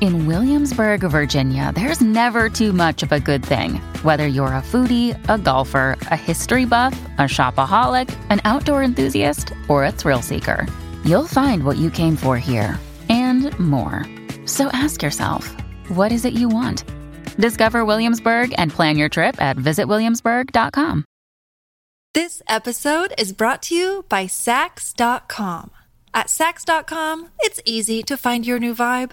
In Williamsburg, Virginia, there's never too much of a good thing. Whether you're a foodie, a golfer, a history buff, a shopaholic, an outdoor enthusiast, or a thrill seeker, you'll find what you came for here and more. So ask yourself, what is it you want? Discover Williamsburg and plan your trip at visitwilliamsburg.com. This episode is brought to you by Saks.com. At Saks.com, it's easy to find your new vibe.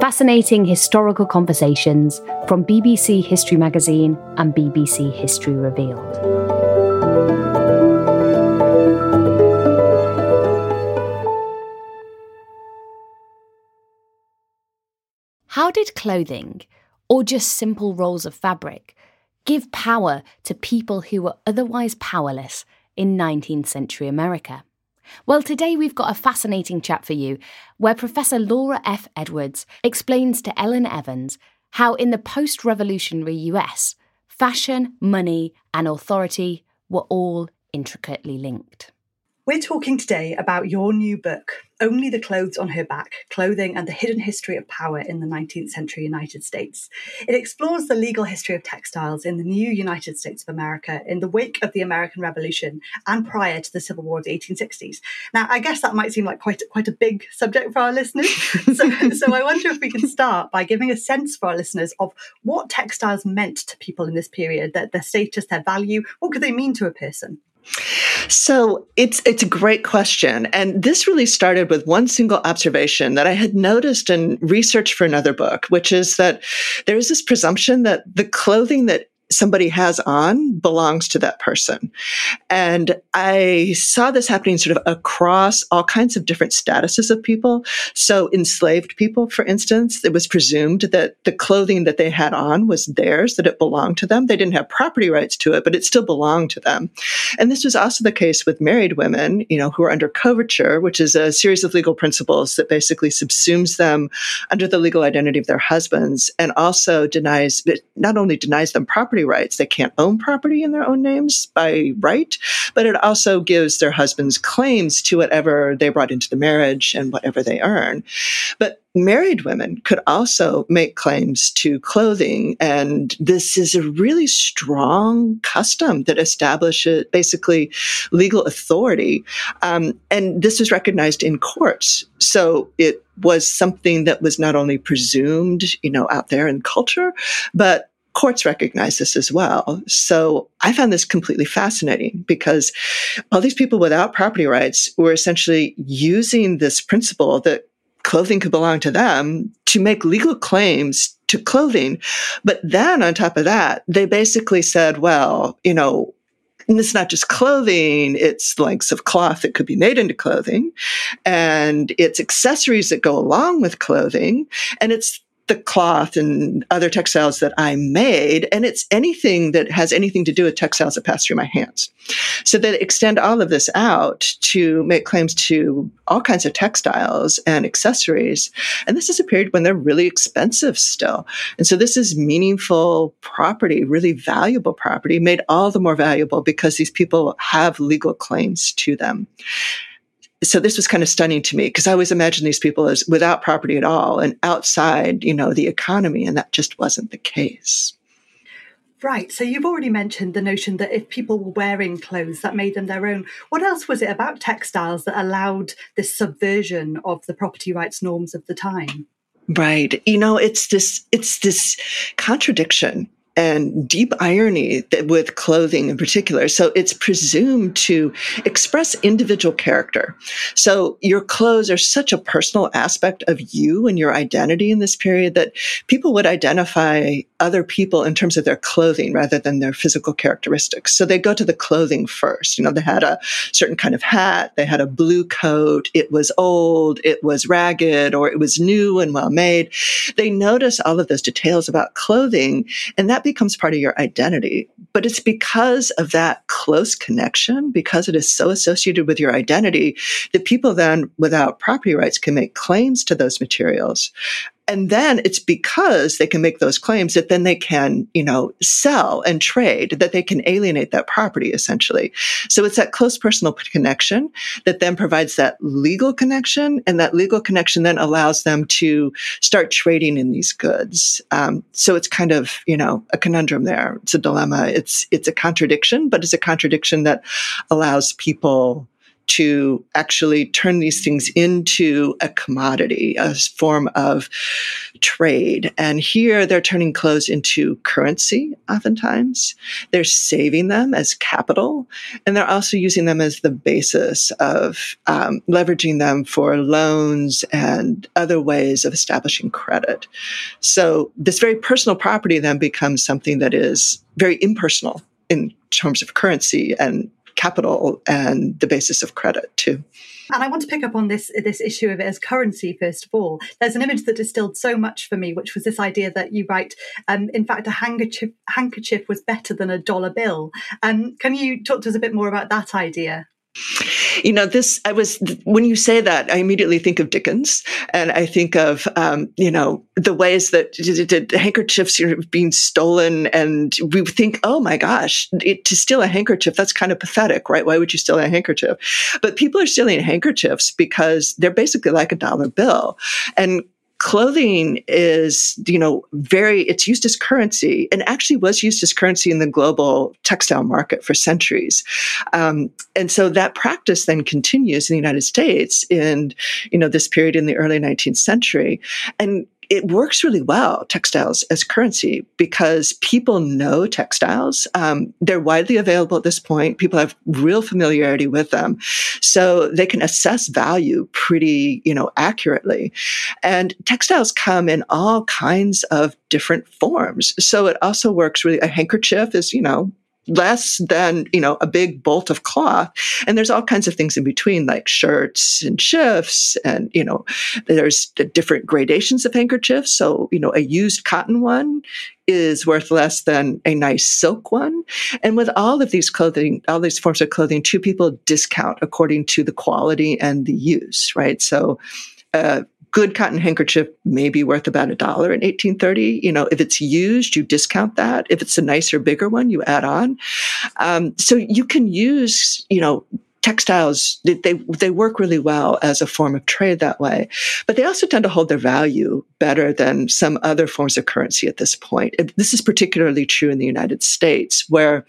Fascinating historical conversations from BBC History Magazine and BBC History Revealed. How did clothing, or just simple rolls of fabric, give power to people who were otherwise powerless in 19th century America? Well, today we've got a fascinating chat for you where Professor Laura F. Edwards explains to Ellen Evans how, in the post revolutionary US, fashion, money, and authority were all intricately linked. We're talking today about your new book, Only the Clothes on Her Back Clothing and the Hidden History of Power in the 19th Century United States. It explores the legal history of textiles in the new United States of America in the wake of the American Revolution and prior to the Civil War of the 1860s. Now, I guess that might seem like quite, quite a big subject for our listeners. so, so I wonder if we can start by giving a sense for our listeners of what textiles meant to people in this period, their, their status, their value, what could they mean to a person? So it's it's a great question, and this really started with one single observation that I had noticed in research for another book, which is that there is this presumption that the clothing that somebody has on belongs to that person. And I saw this happening sort of across all kinds of different statuses of people. So enslaved people, for instance, it was presumed that the clothing that they had on was theirs, that it belonged to them. They didn't have property rights to it, but it still belonged to them. And this was also the case with married women, you know, who are under coverture, which is a series of legal principles that basically subsumes them under the legal identity of their husbands and also denies, not only denies them property property rights. They can't own property in their own names by right, but it also gives their husbands claims to whatever they brought into the marriage and whatever they earn. But married women could also make claims to clothing. And this is a really strong custom that establishes basically legal authority. Um, and this was recognized in courts. So it was something that was not only presumed, you know, out there in culture, but courts recognize this as well. So I found this completely fascinating because all these people without property rights were essentially using this principle that clothing could belong to them to make legal claims to clothing. But then on top of that, they basically said, well, you know, and it's not just clothing, it's lengths of cloth that could be made into clothing, and it's accessories that go along with clothing, and it's the cloth and other textiles that I made, and it's anything that has anything to do with textiles that pass through my hands. So they extend all of this out to make claims to all kinds of textiles and accessories. And this is a period when they're really expensive still. And so this is meaningful property, really valuable property, made all the more valuable because these people have legal claims to them so this was kind of stunning to me because I always imagined these people as without property at all and outside, you know, the economy, and that just wasn't the case. Right. So you've already mentioned the notion that if people were wearing clothes that made them their own, what else was it about textiles that allowed this subversion of the property rights norms of the time? Right. You know, it's this it's this contradiction and deep irony with clothing in particular. So it's presumed to express individual character. So your clothes are such a personal aspect of you and your identity in this period that people would identify other people in terms of their clothing rather than their physical characteristics. So they go to the clothing first. You know, they had a certain kind of hat, they had a blue coat, it was old, it was ragged, or it was new and well made. They notice all of those details about clothing and that that becomes part of your identity. But it's because of that close connection, because it is so associated with your identity, that people then, without property rights, can make claims to those materials. And then it's because they can make those claims that then they can, you know, sell and trade, that they can alienate that property essentially. So it's that close personal connection that then provides that legal connection. And that legal connection then allows them to start trading in these goods. Um, so it's kind of, you know, a conundrum there. It's a dilemma. It's, it's a contradiction, but it's a contradiction that allows people to actually turn these things into a commodity, a form of trade. And here they're turning clothes into currency, oftentimes. They're saving them as capital, and they're also using them as the basis of um, leveraging them for loans and other ways of establishing credit. So this very personal property then becomes something that is very impersonal in terms of currency and capital and the basis of credit too. And I want to pick up on this this issue of it as currency first of all. There's an image that distilled so much for me, which was this idea that you write, um, in fact, a handkerchief handkerchief was better than a dollar bill. Um, can you talk to us a bit more about that idea? You know, this, I was, when you say that, I immediately think of Dickens and I think of, um, you know, the ways that the handkerchiefs are being stolen. And we think, oh my gosh, it, to steal a handkerchief, that's kind of pathetic, right? Why would you steal a handkerchief? But people are stealing handkerchiefs because they're basically like a dollar bill. And clothing is, you know, very, it's used as currency and actually was used as currency in the global textile market for centuries. Um, and so that practice then continues in the United States in, you know, this period in the early 19th century. And it works really well, textiles as currency, because people know textiles. Um, they're widely available at this point. People have real familiarity with them. So they can assess value pretty, you know, accurately. And textiles come in all kinds of different forms. So it also works really, a handkerchief is, you know, less than you know a big bolt of cloth. And there's all kinds of things in between like shirts and shifts and you know there's the different gradations of handkerchiefs. So you know a used cotton one is worth less than a nice silk one. And with all of these clothing all these forms of clothing two people discount according to the quality and the use right? So uh, good cotton handkerchief may be worth about a dollar in 1830. You know, if it's used, you discount that. If it's a nicer, bigger one, you add on. Um, so you can use, you know, textiles they they work really well as a form of trade that way but they also tend to hold their value better than some other forms of currency at this point this is particularly true in the united states where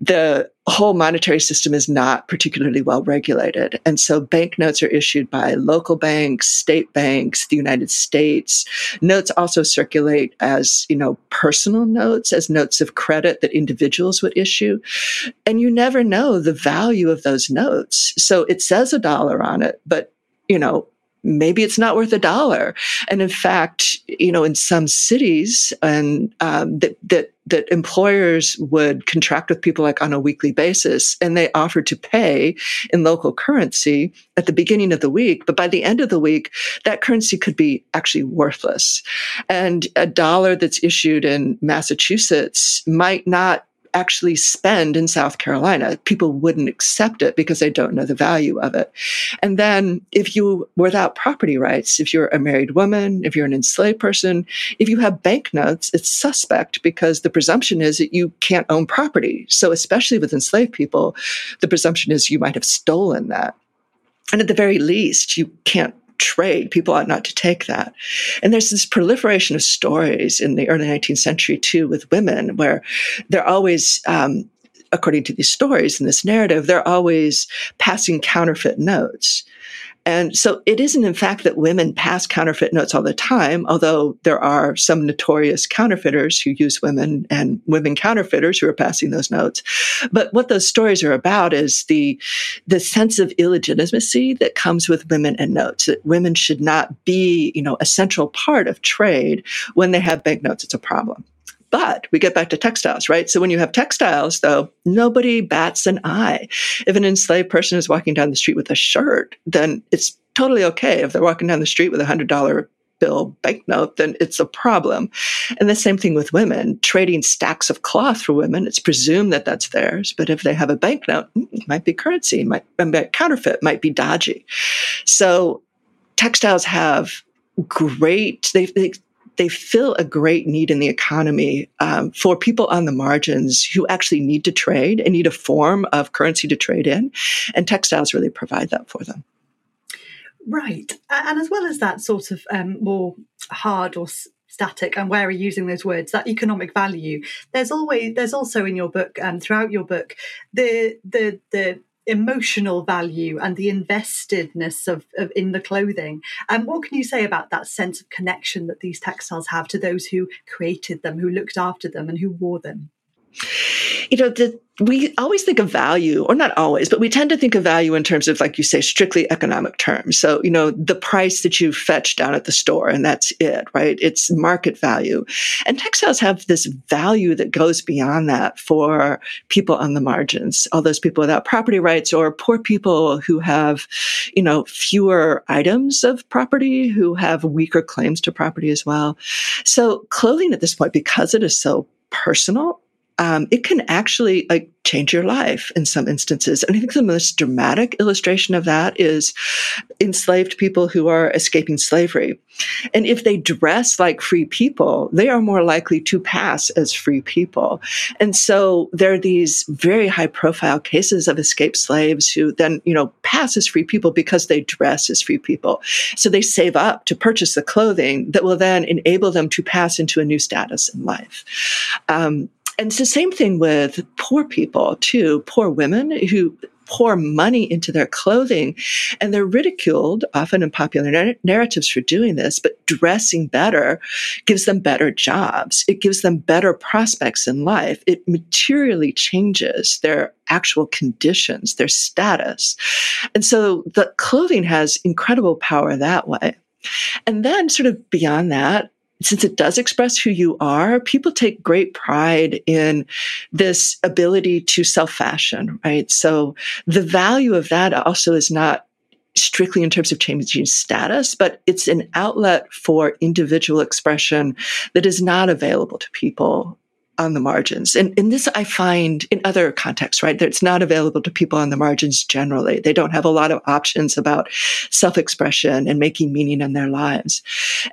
the whole monetary system is not particularly well regulated. And so banknotes are issued by local banks, state banks, the United States. Notes also circulate as, you know, personal notes, as notes of credit that individuals would issue. And you never know the value of those notes. So it says a dollar on it, but, you know, maybe it's not worth a dollar. And in fact, you know, in some cities and um, that, that, that employers would contract with people like on a weekly basis and they offered to pay in local currency at the beginning of the week. But by the end of the week, that currency could be actually worthless. And a dollar that's issued in Massachusetts might not actually spend in South Carolina. People wouldn't accept it because they don't know the value of it. And then if you, without property rights, if you're a married woman, if you're an enslaved person, if you have banknotes, it's suspect because the presumption is that you can't own property. So especially with enslaved people, the presumption is you might have stolen that. And at the very least, you can't trade. People ought not to take that. And there's this proliferation of stories in the early 19th century too with women where they're always, um, according to these stories in this narrative, they're always passing counterfeit notes. And so it isn't, in fact, that women pass counterfeit notes all the time, although there are some notorious counterfeiters who use women and women counterfeiters who are passing those notes. But what those stories are about is the, the sense of illegitimacy that comes with women and notes, that women should not be, you know, a central part of trade. When they have banknotes, it's a problem. But we get back to textiles, right? So when you have textiles, though, nobody bats an eye. If an enslaved person is walking down the street with a shirt, then it's totally okay. If they're walking down the street with a hundred dollar bill banknote, then it's a problem. And the same thing with women. Trading stacks of cloth for women, it's presumed that that's theirs. But if they have a banknote, mm, it might be currency, might, might counterfeit, might be dodgy. So textiles have great, they, they they fill a great need in the economy um, for people on the margins who actually need to trade and need a form of currency to trade in. And textiles really provide that for them. Right. And as well as that sort of um, more hard or static and where are you using those words that economic value there's always there's also in your book and um, throughout your book the the the emotional value and the investedness of, of in the clothing. And um, what can you say about that sense of connection that these textiles have to those who created them, who looked after them, and who wore them? You know, the we always think of value, or not always, but we tend to think of value in terms of, like you say, strictly economic terms. So, you know, the price that you fetch down at the store, and that's it, right? It's market value. And textiles have this value that goes beyond that for people on the margins, all those people without property rights or poor people who have, you know, fewer items of property, who have weaker claims to property as well. So clothing at this point, because it is so personal um, it can actually like change your life in some instances. And I think the most dramatic illustration of that is enslaved people who are escaping slavery. And if they dress like free people, they are more likely to pass as free people. And so there are these very high profile cases of escaped slaves who then, you know, pass as free people because they dress as free people. So they save up to purchase the clothing that will then enable them to pass into a new status in life. Um, and it's the same thing with poor people too, poor women who pour money into their clothing and they're ridiculed often in popular nar- narratives for doing this, but dressing better gives them better jobs. It gives them better prospects in life. It materially changes their actual conditions, their status. And so the clothing has incredible power that way. And then sort of beyond that, since it does express who you are, people take great pride in this ability to self fashion, right? So the value of that also is not strictly in terms of changing status, but it's an outlet for individual expression that is not available to people on the margins. And, and this I find in other contexts, right? That it's not available to people on the margins generally. They don't have a lot of options about self expression and making meaning in their lives.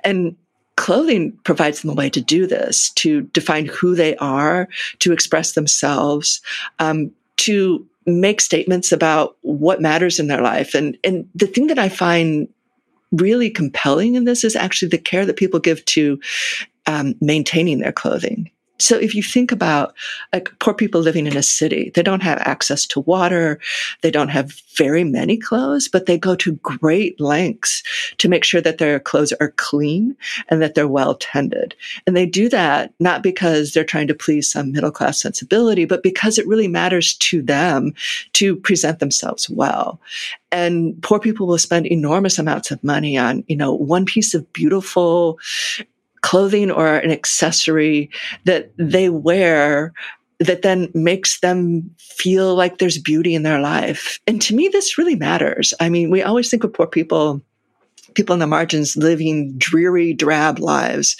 And clothing provides them a way to do this, to define who they are, to express themselves, um, to make statements about what matters in their life. And, and the thing that I find really compelling in this is actually the care that people give to um, maintaining their clothing. So if you think about like poor people living in a city, they don't have access to water. They don't have very many clothes, but they go to great lengths to make sure that their clothes are clean and that they're well tended. And they do that not because they're trying to please some middle class sensibility, but because it really matters to them to present themselves well. And poor people will spend enormous amounts of money on, you know, one piece of beautiful clothing or an accessory that they wear that then makes them feel like there's beauty in their life. And to me, this really matters. I mean, we always think of poor people people on the margins living dreary, drab lives.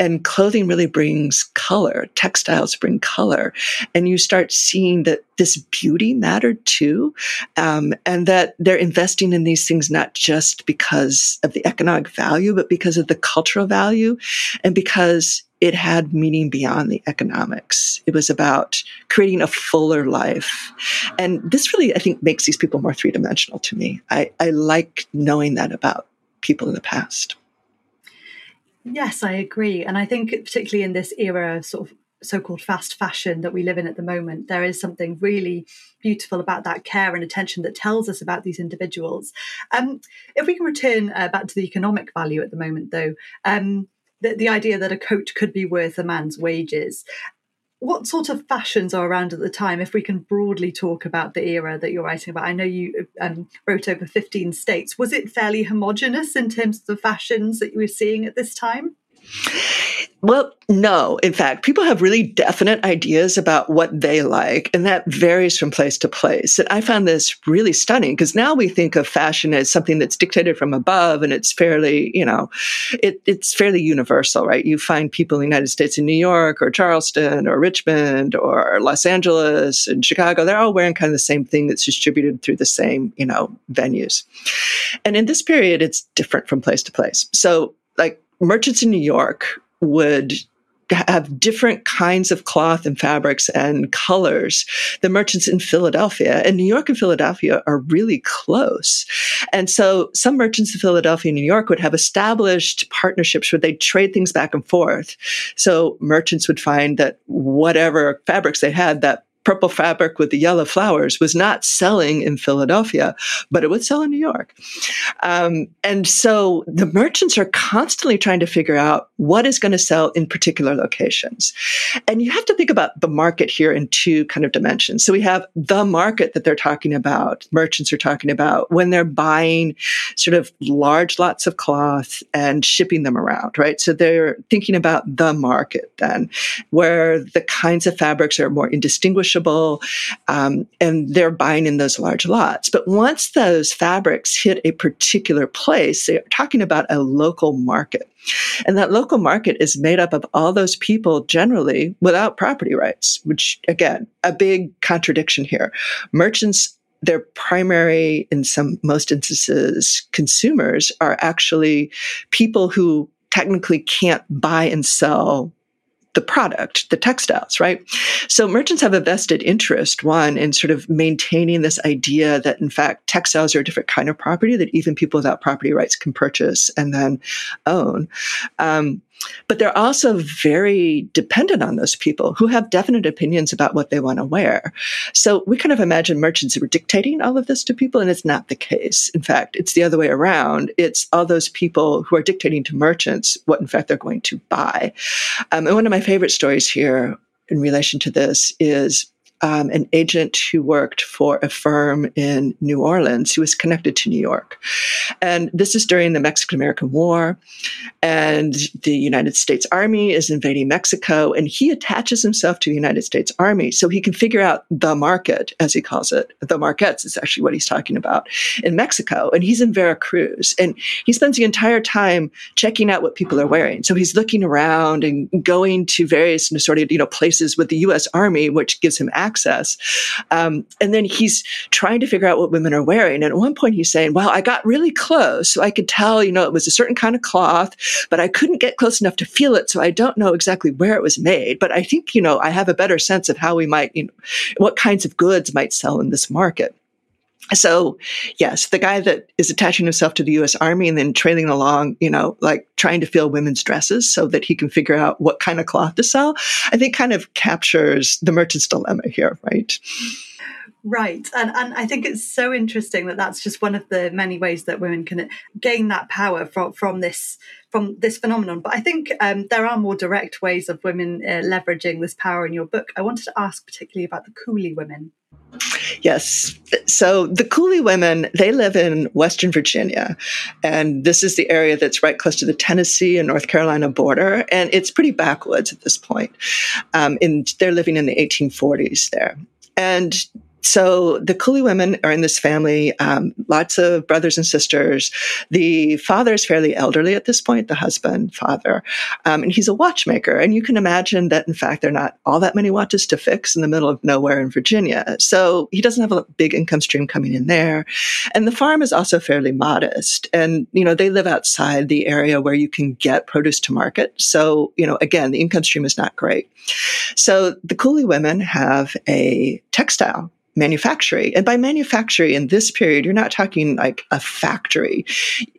And clothing really brings color. Textiles bring color. And you start seeing that this beauty mattered too. Um, and that they're investing in these things not just because of the economic value, but because of the cultural value and because it had meaning beyond the economics. It was about creating a fuller life. And this really, I think, makes these people more three dimensional to me. I, I like knowing that about people in the past. Yes, I agree. And I think, particularly in this era of sort of so called fast fashion that we live in at the moment, there is something really beautiful about that care and attention that tells us about these individuals. Um, if we can return uh, back to the economic value at the moment, though, um, the, the idea that a coat could be worth a man's wages what sort of fashions are around at the time if we can broadly talk about the era that you're writing about? I know you um, wrote over 15 states. Was it fairly homogenous in terms of the fashions that you were seeing at this time well, no. In fact, people have really definite ideas about what they like, and that varies from place to place. And I found this really stunning because now we think of fashion as something that's dictated from above and it's fairly, you know, it, it's fairly universal, right? You find people in the United States in New York or Charleston or Richmond or Los Angeles and Chicago. They're all wearing kind of the same thing that's distributed through the same, you know, venues. And in this period, it's different from place to place. So, like, merchants in New York would have different kinds of cloth and fabrics and colors. The merchants in Philadelphia and New York and Philadelphia are really close. And so some merchants in Philadelphia and New York would have established partnerships where they'd trade things back and forth. So merchants would find that whatever fabrics they had, that purple fabric with the yellow flowers was not selling in Philadelphia, but it would sell in New York. Um, and so the merchants are constantly trying to figure out what is going to sell in particular locations. And you have to think about the market here in two kind of dimensions. So we have the market that they're talking about, merchants are talking about when they're buying sort of large lots of cloth and shipping them around, right? So they're thinking about the market then, where the kinds of fabrics are more indistinguishable um, and they're buying in those large lots. But once those fabrics hit a particular place, they're talking about a local market. And that local market is made up of all those people generally without property rights, which again, a big contradiction here. Merchants their primary, in some most instances, consumers are actually people who technically can't buy and sell the product, the textiles, right? So merchants have a vested interest, one, in sort of maintaining this idea that in fact textiles are a different kind of property that even people without property rights can purchase and then own. Um, but they're also very dependent on those people who have definite opinions about what they want to wear. So we kind of imagine merchants were dictating all of this to people, and it's not the case. In fact, it's the other way around. It's all those people who are dictating to merchants what, in fact, they're going to buy. Um, and one of my favorite stories here in relation to this is um, an agent who worked for a firm in New Orleans who was connected to New York. And this is during the Mexican American War. And the United States Army is invading Mexico. And he attaches himself to the United States Army so he can figure out the market, as he calls it. The markets is actually what he's talking about in Mexico. And he's in Veracruz. And he spends the entire time checking out what people are wearing. So he's looking around and going to various sort of, you know, places with the US Army, which gives him access access. Um, and then he's trying to figure out what women are wearing. And at one point he's saying, well, I got really close. So I could tell, you know, it was a certain kind of cloth, but I couldn't get close enough to feel it. So I don't know exactly where it was made. But I think, you know, I have a better sense of how we might, you know, what kinds of goods might sell in this market. So yes, the guy that is attaching himself to the U.S. Army and then trailing along, you know, like trying to fill women's dresses so that he can figure out what kind of cloth to sell, I think kind of captures the merchant's dilemma here, right? Right. And, and I think it's so interesting that that's just one of the many ways that women can gain that power from, from this from this phenomenon. But I think um, there are more direct ways of women uh, leveraging this power in your book. I wanted to ask particularly about the Coolie women. Yes. So the Coolie women, they live in Western Virginia. And this is the area that's right close to the Tennessee and North Carolina border. And it's pretty backwoods at this point. Um, and they're living in the 1840s there. And so the Coolie women are in this family, um, lots of brothers and sisters. The father is fairly elderly at this point, the husband, father, um, and he's a watchmaker. And you can imagine that, in fact, there are not all that many watches to fix in the middle of nowhere in Virginia. So he doesn't have a big income stream coming in there. And the farm is also fairly modest. And, you know, they live outside the area where you can get produce to market. So, you know, again, the income stream is not great. So the Coolie women have a textile manufacturing. And by manufacturing in this period, you're not talking like a factory.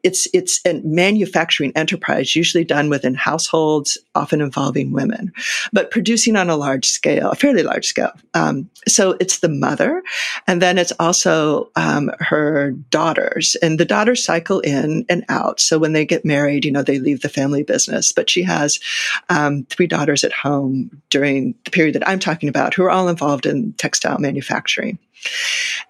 It's it's a manufacturing enterprise, usually done within households, often involving women, but producing on a large scale, a fairly large scale. Um, so it's the mother, and then it's also um, her daughters, and the daughters cycle in and out. So when they get married, you know, they leave the family business. But she has um, three daughters at home during the period that I'm talking about, who are all involved in textile manufacturing.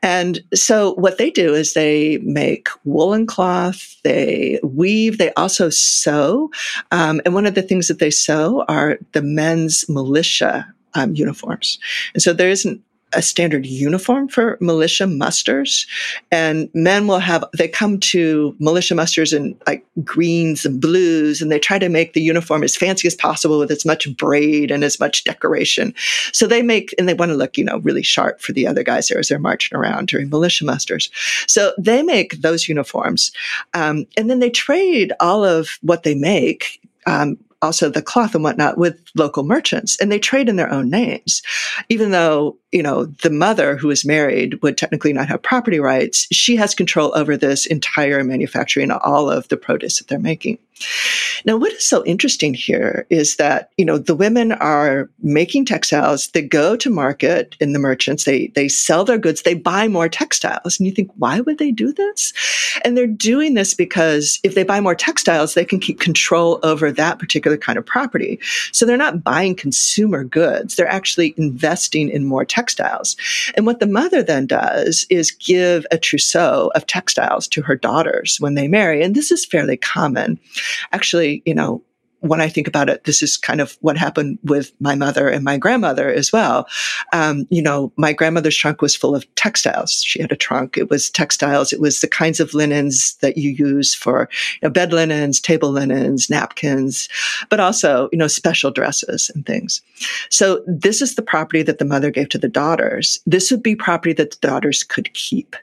And so what they do is they make woolen cloth, they weave, they also sew. Um, and one of the things that they sew are the men's militia um, uniforms. And so there isn't a standard uniform for militia musters. And men will have they come to militia musters in like greens and blues and they try to make the uniform as fancy as possible with as much braid and as much decoration. So they make and they want to look you know really sharp for the other guys there as they're marching around during militia musters. So they make those uniforms um, and then they trade all of what they make um, also the cloth and whatnot with local merchants and they trade in their own names. Even though, you know, the mother who is married would technically not have property rights, she has control over this entire manufacturing, all of the produce that they're making. Now, what is so interesting here is that, you know, the women are making textiles. They go to market in the merchants. They, they sell their goods. They buy more textiles. And you think, why would they do this? And they're doing this because if they buy more textiles, they can keep control over that particular kind of property. So they're not buying consumer goods. They're actually investing in more textiles. And what the mother then does is give a trousseau of textiles to her daughters when they marry. And this is fairly common actually, you know, when I think about it, this is kind of what happened with my mother and my grandmother as well. Um, you know, my grandmother's trunk was full of textiles. She had a trunk. It was textiles. It was the kinds of linens that you use for you know, bed linens, table linens, napkins, but also, you know, special dresses and things. So this is the property that the mother gave to the daughters. This would be property that the daughters could keep.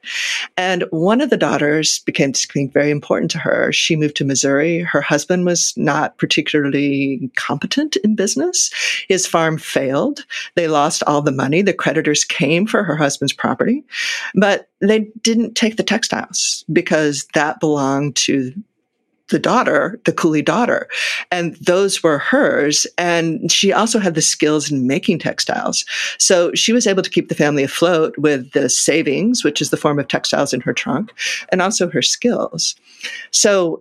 And one of the daughters became very important to her. She moved to Missouri. Her husband was not particularly particularly competent in business. His farm failed. They lost all the money. The creditors came for her husband's property, but they didn't take the textiles because that belonged to the daughter, the coolie daughter. And those were hers. And she also had the skills in making textiles. So she was able to keep the family afloat with the savings, which is the form of textiles in her trunk, and also her skills. So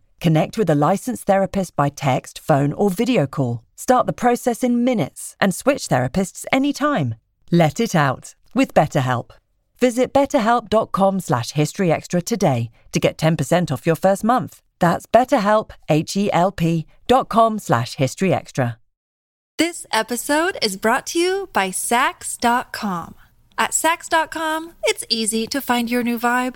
Connect with a licensed therapist by text, phone, or video call. Start the process in minutes and switch therapists anytime. Let it out with BetterHelp. Visit betterhelp.com slash historyextra today to get 10% off your first month. That's betterhelp, H-E-L-P dot com slash historyextra. This episode is brought to you by Saks.com. At Saks.com, it's easy to find your new vibe.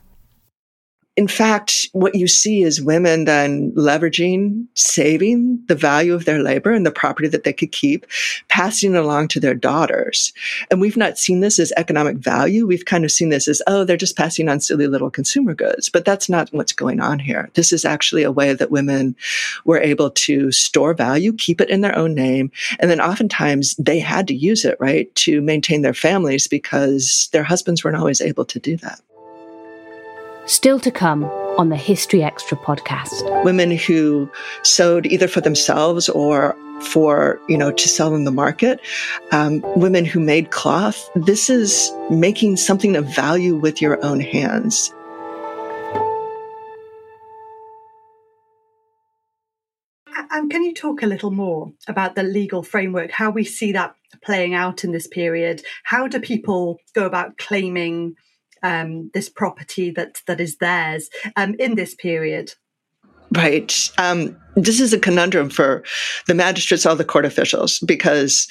in fact, what you see is women then leveraging, saving the value of their labor and the property that they could keep, passing it along to their daughters. And we've not seen this as economic value. We've kind of seen this as, oh, they're just passing on silly little consumer goods. But that's not what's going on here. This is actually a way that women were able to store value, keep it in their own name. And then oftentimes they had to use it, right, to maintain their families because their husbands weren't always able to do that. Still to come on the History Extra podcast. Women who sewed either for themselves or for, you know, to sell in the market. Um, women who made cloth. This is making something of value with your own hands. And can you talk a little more about the legal framework, how we see that playing out in this period? How do people go about claiming um, this property that that is theirs um, in this period. Right. Um, this is a conundrum for the magistrates, all the court officials, because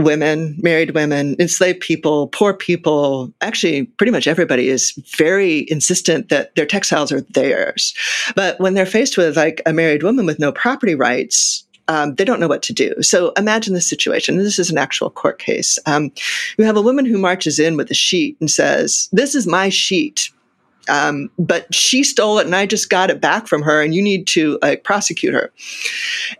women, married women, enslaved people, poor people, actually pretty much everybody is very insistent that their textiles are theirs. But when they're faced with like a married woman with no property rights, um, they don't know what to do. So imagine the situation. This is an actual court case. Um, you have a woman who marches in with a sheet and says, This is my sheet. Um, but she stole it and I just got it back from her and you need to like prosecute her.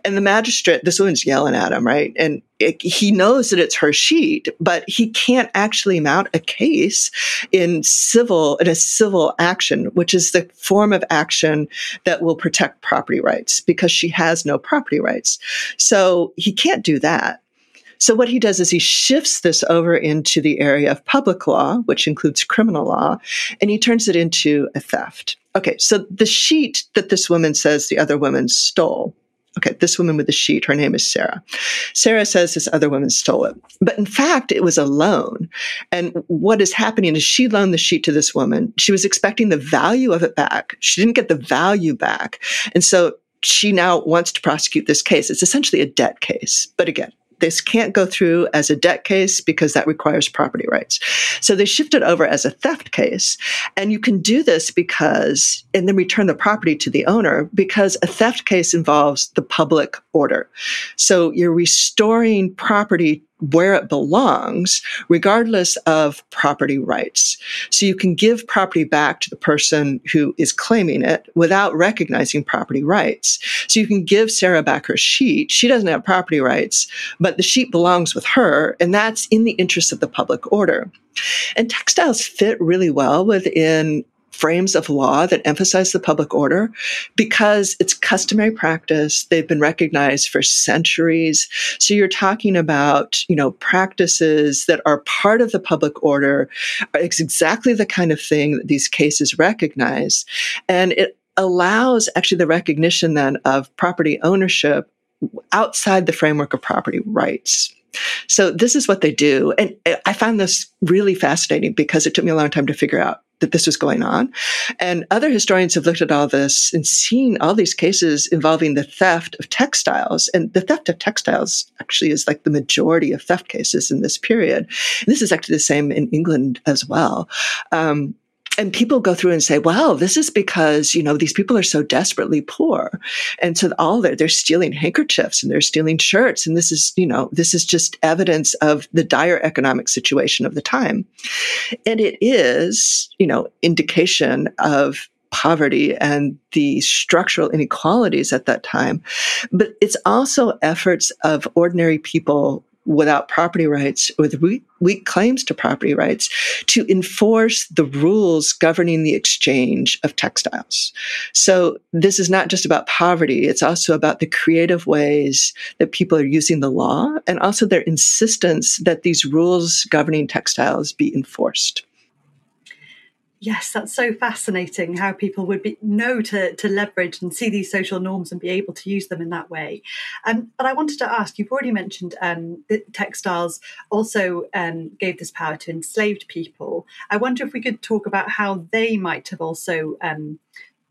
And the magistrate, this woman's yelling at him, right? And it, he knows that it's her sheet, but he can't actually mount a case in civil, in a civil action, which is the form of action that will protect property rights because she has no property rights. So he can't do that. So what he does is he shifts this over into the area of public law, which includes criminal law, and he turns it into a theft. Okay, so the sheet that this woman says the other woman stole. Okay, this woman with the sheet, her name is Sarah. Sarah says this other woman stole it. But in fact, it was a loan. And what is happening is she loaned the sheet to this woman. She was expecting the value of it back. She didn't get the value back. And so she now wants to prosecute this case. It's essentially a debt case. But again, this can't go through as a debt case because that requires property rights. So they shift it over as a theft case. And you can do this because, and then return the property to the owner because a theft case involves the public order. So you're restoring property where it belongs, regardless of property rights. So you can give property back to the person who is claiming it without recognizing property rights. So you can give Sarah back her sheet. She doesn't have property rights, but the sheet belongs with her, and that's in the interest of the public order. And textiles fit really well within frames of law that emphasize the public order because it's customary practice. They've been recognized for centuries. So you're talking about, you know, practices that are part of the public order. It's exactly the kind of thing that these cases recognize. And it allows actually the recognition then of property ownership outside the framework of property rights. So this is what they do. And eh, I found this really fascinating because it took me a long time to figure out that this was going on. And other historians have looked at all this and seen all these cases involving the theft of textiles. And the theft of textiles actually is like the majority of theft cases in this period. And this is actually the same in England as well. Um, and people go through and say, well, this is because, you know, these people are so desperately poor. And so all they're, they're stealing handkerchiefs and they're stealing shirts. And this is, you know, this is just evidence of the dire economic situation of the time. And it is, you know, indication of poverty and the structural inequalities at that time. But it's also efforts of ordinary people without property rights, with weak, weak, claims to property rights, to enforce the rules governing the exchange of textiles. So this is not just about poverty, it's also about the creative ways that people are using the law and also their insistence that these rules governing textiles be enforced. Yes, that's so fascinating how people would be, know to, to leverage and see these social norms and be able to use them in that way. Um, but I wanted to ask you've already mentioned um, that textiles also um, gave this power to enslaved people. I wonder if we could talk about how they might have also um,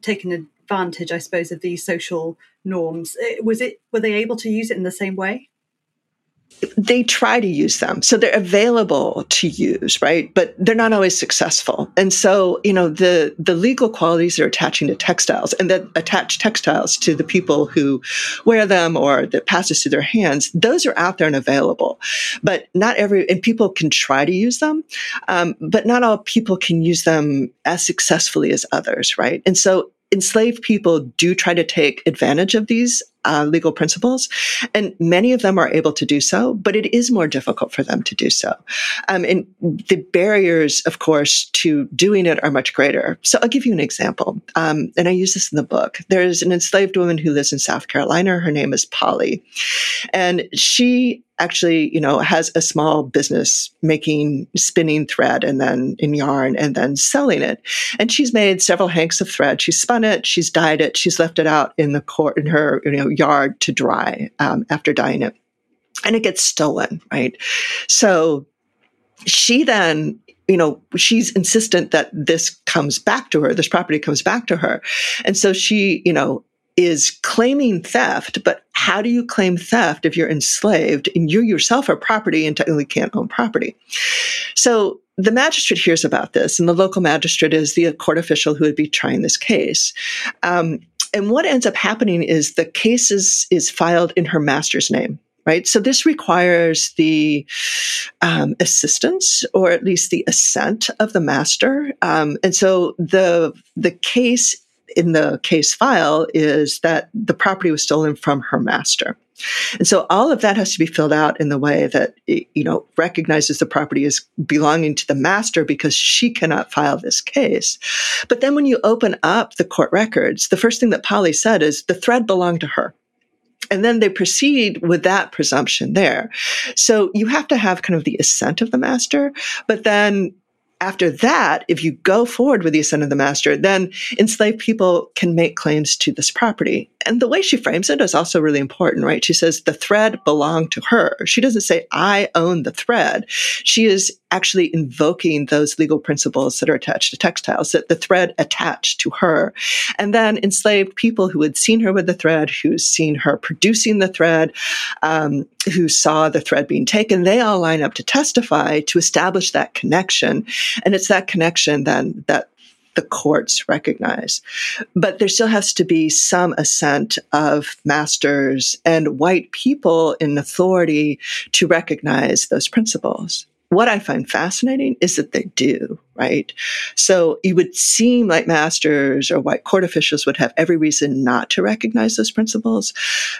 taken advantage, I suppose, of these social norms. Uh, was it were they able to use it in the same way? They try to use them. So they're available to use, right? But they're not always successful. And so, you know, the, the legal qualities are attaching to textiles and that attach textiles to the people who wear them or that passes through their hands. Those are out there and available. But not every, and people can try to use them. Um, but not all people can use them as successfully as others, right? And so enslaved people do try to take advantage of these uh, legal principles, and many of them are able to do so, but it is more difficult for them to do so. Um, and the barriers, of course, to doing it are much greater. So I'll give you an example, um, and I use this in the book. There's an enslaved woman who lives in South Carolina. Her name is Polly, and she actually, you know, has a small business making spinning thread and then in yarn and then selling it. And she's made several hanks of thread. She's spun it, she's dyed it, she's left it out in the court in her you know yard to dry um, after dyeing it, and it gets stolen, right? So she then you know, she's insistent that this comes back to her, this property comes back to her. And so she, you know, is claiming theft, but how do you claim theft if you're enslaved and you yourself are property and technically can't own property? So the magistrate hears about this, and the local magistrate is the court official who would be trying this case. Um, and what ends up happening is the case is, is filed in her master's name right? So this requires the um, assistance or at least the assent of the master. Um, and so the the case in the case file is that the property was stolen from her master. And so all of that has to be filled out in the way that, you know, recognizes the property as belonging to the master because she cannot file this case. But then when you open up the court records, the first thing that Polly said is the thread belonged to her. And then they proceed with that presumption there. So you have to have kind of the assent of the master, but then after that, if you go forward with the assent of the master, then enslaved people can make claims to this property. And the way she frames it is also really important, right? She says the thread belonged to her. She doesn't say, I own the thread. She is actually invoking those legal principles that are attached to textiles, that the thread attached to her. And then enslaved people who had seen her with the thread, who's seen her producing the thread, um, who saw the thread being taken, they all line up to testify to establish that connection. And it's that connection then that the courts recognize. But there still has to be some assent of masters and white people in authority to recognize those principles what I find fascinating is that they do, right? So it would seem like masters or white court officials would have every reason not to recognize those principles.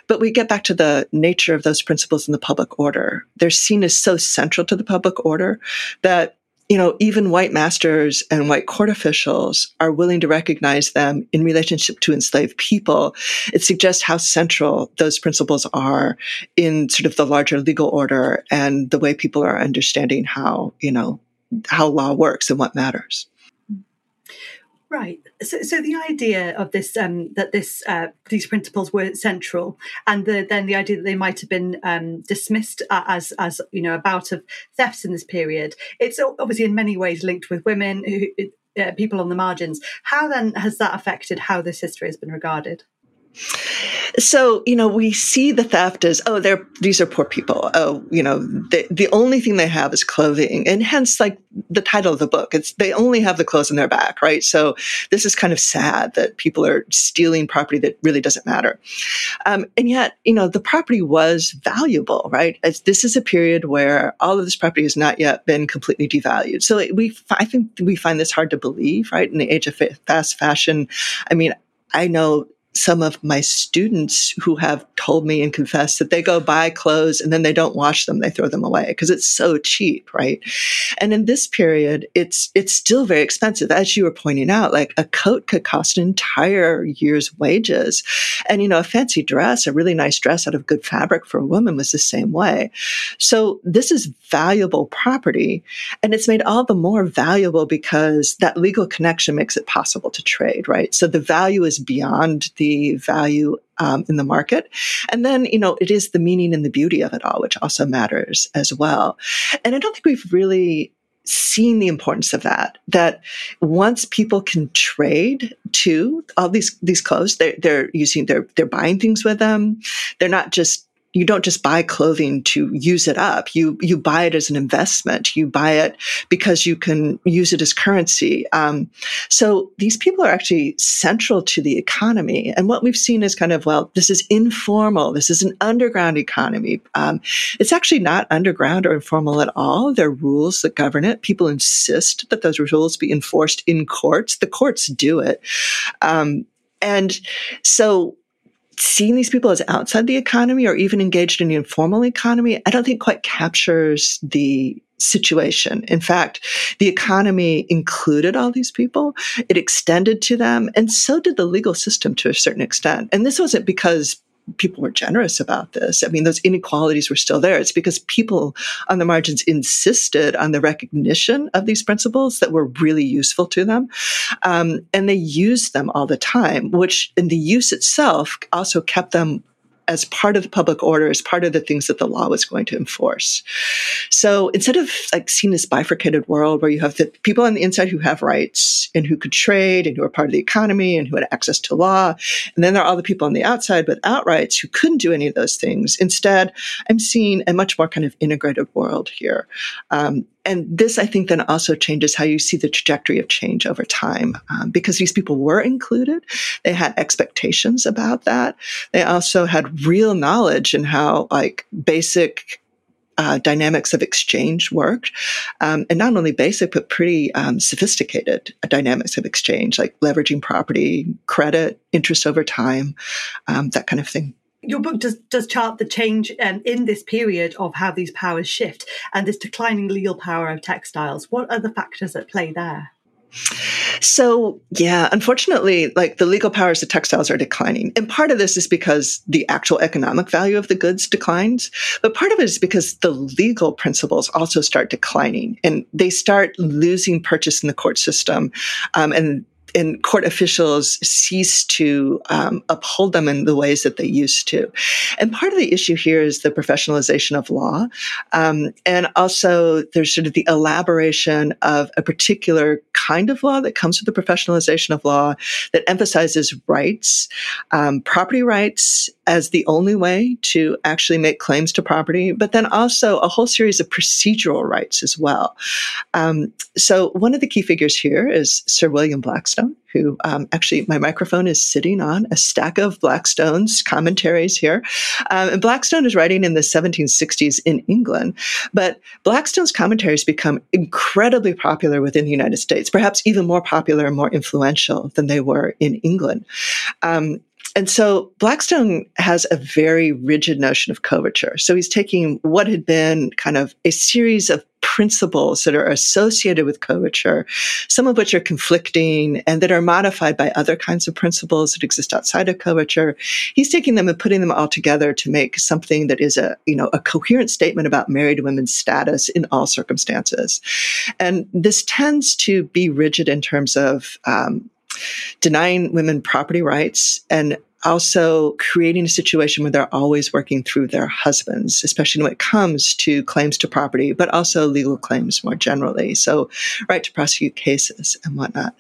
But we get back to the nature of those principles in the public order. They're seen as so central to the public order that you know, even white masters and white court officials are willing to recognize them in relationship to enslaved people. It suggests how central those principles are in sort of the larger legal order and the way people are understanding how, you know, how law works and what matters. Right. So, so the idea of this um, that this uh, these principles were central, and the, then the idea that they might have been um, dismissed as as you know about of thefts in this period. It's obviously in many ways linked with women who uh, people on the margins. How then has that affected how this history has been regarded? So, you know, we see the theft as, oh, they're, these are poor people. Oh, you know, the, the only thing they have is clothing. And hence, like the title of the book, it's, they only have the clothes on their back, right? So this is kind of sad that people are stealing property that really doesn't matter. Um, and yet, you know, the property was valuable, right? As this is a period where all of this property has not yet been completely devalued. So we, I think we find this hard to believe, right? In the age of fast fashion. I mean, I know some of my students who have told me and confessed that they go buy clothes and then they don't wash them they throw them away because it's so cheap right? And in this period it's it's still very expensive. As you were pointing out like a coat could cost an entire year's wages. And you know a fancy dress a really nice dress out of good fabric for a woman was the same way. So this is valuable property and it's made all the more valuable because that legal connection makes it possible to trade right? So the value is beyond the value um, in the market. And then, you know, it is the meaning and the beauty of it all, which also matters as well. And I don't think we've really seen the importance of that that once people can trade to all these these clothes they're, they're using they're they're buying things with them they're not just you don't just buy clothing to use it up. You you buy it as an investment. You buy it because you can use it as currency. Um, so these people are actually central to the economy. And what we've seen is kind of well, this is informal. This is an underground economy. Um, it's actually not underground or informal at all. There are rules that govern it. People insist that those rules be enforced in courts. The courts do it. Um, and so seeing these people as outside the economy or even engaged in the informal economy, I don't think quite captures the situation. In fact, the economy included all these people. It extended to them. And so did the legal system to a certain extent. And this wasn't because people were generous about this. I mean, those inequalities were still there. It's because people on the margins insisted on the recognition of these principles that were really useful to them. Um, and they used them all the time, which in the use itself also kept them as part of the public order, as part of the things that the law was going to enforce. So instead of like seeing this bifurcated world where you have the people on the inside who have rights and who could trade and who are part of the economy and who had access to law, and then there are all the people on the outside without rights who couldn't do any of those things. Instead, I'm seeing a much more kind of integrated world here. Um, and this, I think, then also changes how you see the trajectory of change over time um, because these people were included. They had expectations about that. They also had real knowledge in how, like, basic uh, dynamics of exchange worked. Um, and not only basic, but pretty um, sophisticated dynamics of exchange, like leveraging property, credit, interest over time, um, that kind of thing your book does does chart the change um, in this period of how these powers shift and this declining legal power of textiles. What are the factors at play there? So, yeah, unfortunately, like the legal powers of textiles are declining. And part of this is because the actual economic value of the goods declines. But part of it is because the legal principles also start declining and they start losing purchase in the court system. Um, and and court officials cease to um, uphold them in the ways that they used to. And part of the issue here is the professionalization of law. Um, and also there's sort of the elaboration of a particular kind of law that comes with the professionalization of law that emphasizes rights, um, property rights as the only way to actually make claims to property, but then also a whole series of procedural rights as well. Um, so one of the key figures here is Sir William Blackstone who um, actually my microphone is sitting on a stack of Blackstone's commentaries here. Um, and Blackstone is writing in the 1760s in England, but Blackstone's commentaries become incredibly popular within the United States, perhaps even more popular and more influential than they were in England. Um, and so Blackstone has a very rigid notion of coverture. So he's taking what had been kind of a series of principles that are associated with coverture, some of which are conflicting and that are modified by other kinds of principles that exist outside of coverture. He's taking them and putting them all together to make something that is a, you know, a coherent statement about married women's status in all circumstances. And this tends to be rigid in terms of, um, denying women property rights and also creating a situation where they're always working through their husbands, especially when it comes to claims to property, but also legal claims more generally. So, right to prosecute cases and whatnot.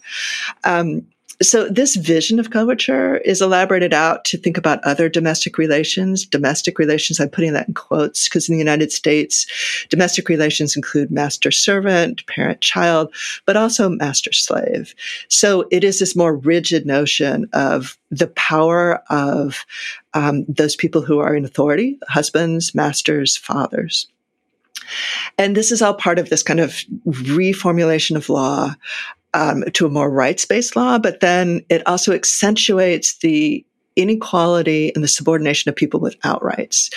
Um, so this vision of coverture is elaborated out to think about other domestic relations. Domestic relations, I'm putting that in quotes because in the United States, domestic relations include master servant, parent child, but also master slave. So it is this more rigid notion of the power of um, those people who are in authority, husbands, masters, fathers. And this is all part of this kind of reformulation of law um, to a more rights based law, but then it also accentuates the inequality and the subordination of people without rights.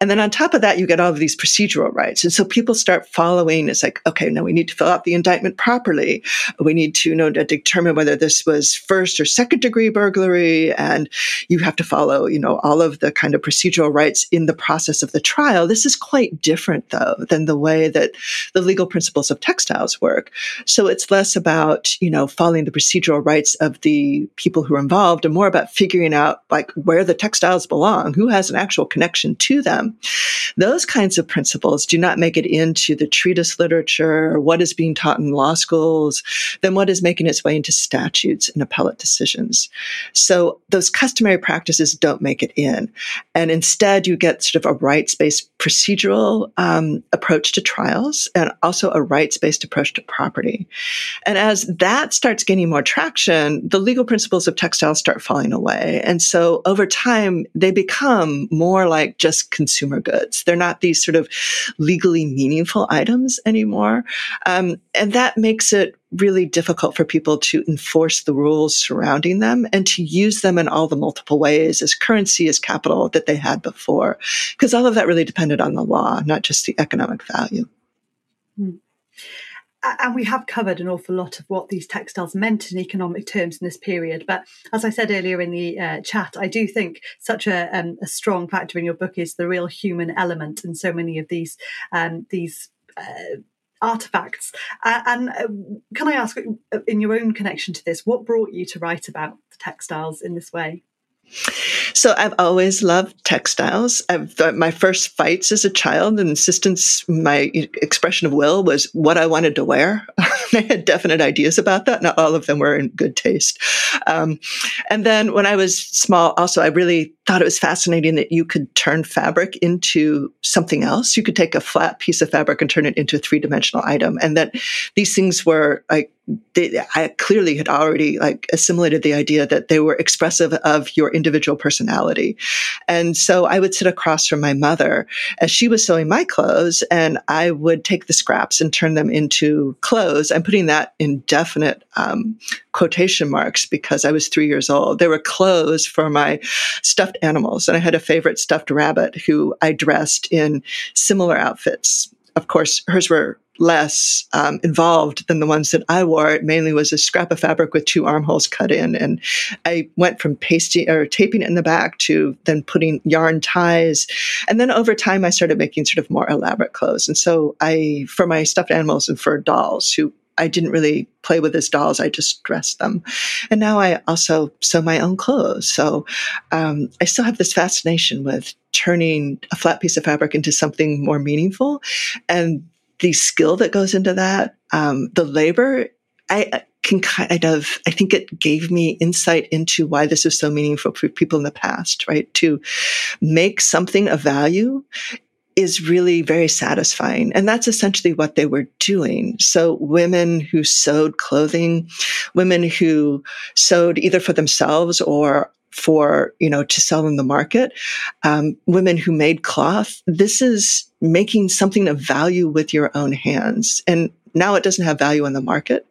And then on top of that, you get all of these procedural rights. And so people start following. It's like, okay, now we need to fill out the indictment properly. We need to you know to determine whether this was first or second degree burglary. And you have to follow, you know, all of the kind of procedural rights in the process of the trial. This is quite different though than the way that the legal principles of textiles work. So it's less about, you know, following the procedural rights of the people who are involved and more about figuring out like where the textiles belong, who has an actual connection to them. Those kinds of principles do not make it into the treatise literature, what is being taught in law schools, then what is making its way into statutes and appellate decisions. So those customary practices don't make it in. And instead, you get sort of a rights based procedural um, approach to trials and also a rights based approach to property. And as that starts gaining more traction, the legal principles of textiles start falling away. And so over time, they become more like just consumer goods. They're not these sort of legally meaningful items anymore. Um, and that makes it really difficult for people to enforce the rules surrounding them and to use them in all the multiple ways as currency, as capital that they had before. Because all of that really depended on the law, not just the economic value. Mm and we have covered an awful lot of what these textiles meant in economic terms in this period. But as I said earlier in the uh, chat, I do think such a, um, a, strong factor in your book is the real human element in so many of these um, these. Uh, artifacts uh, and uh, can i ask in your own connection to this what brought you to write about the textiles in this way so I've always loved textiles. I've my first fights as a child and insistence, my expression of will was what I wanted to wear. I had definite ideas about that. Not all of them were in good taste. Um, and then when I was small, also I really thought it was fascinating that you could turn fabric into something else. You could take a flat piece of fabric and turn it into a three dimensional item, and that these things were like they, I clearly had already like assimilated the idea that they were expressive of your individual personality. And so I would sit across from my mother as she was sewing my clothes and I would take the scraps and turn them into clothes. I'm putting that in definite um, quotation marks because I was three years old. There were clothes for my stuffed animals and I had a favorite stuffed rabbit who I dressed in similar outfits. Of course, hers were less um, involved than the ones that I wore. It mainly was a scrap of fabric with two armholes cut in, and I went from pasting or taping it in the back to then putting yarn ties, and then over time I started making sort of more elaborate clothes. And so I, for my stuffed animals and for dolls who I didn't really play with as dolls. I just dressed them. And now I also sew my own clothes. So um, I still have this fascination with turning a flat piece of fabric into something more meaningful. And the skill that goes into that, um, the labor, I can kind of, I think it gave me insight into why this is so meaningful for people in the past, right? To make something of value is really very satisfying. And that's essentially what they were doing. So women who sewed clothing, women who sewed either for themselves or for, you know, to sell in the market, um, women who made cloth. This is making something of value with your own hands. And now it doesn't have value in the market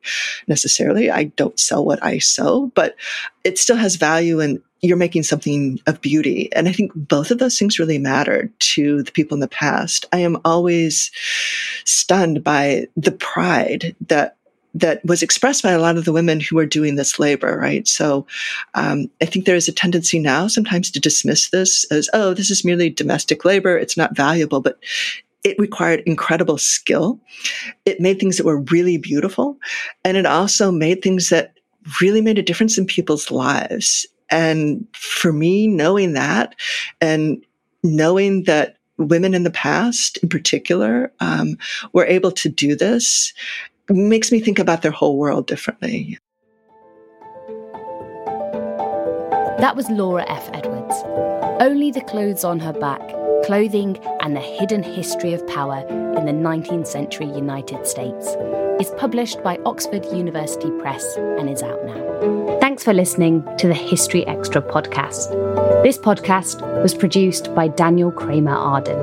necessarily. I don't sell what I sew, but it still has value and you're making something of beauty. And I think both of those things really mattered to the people in the past. I am always stunned by the pride that that was expressed by a lot of the women who are doing this labor, right? So um, I think there is a tendency now sometimes to dismiss this as, oh, this is merely domestic labor. It's not valuable, but it required incredible skill. It made things that were really beautiful. And it also made things that really made a difference in people's lives. And for me, knowing that and knowing that women in the past in particular um, were able to do this makes me think about their whole world differently. That was Laura F. Edwards. Only the Clothes on Her Back Clothing and the Hidden History of Power in the 19th Century United States is published by Oxford University Press and is out now. Thanks for listening to the History Extra podcast. This podcast was produced by Daniel Kramer Arden.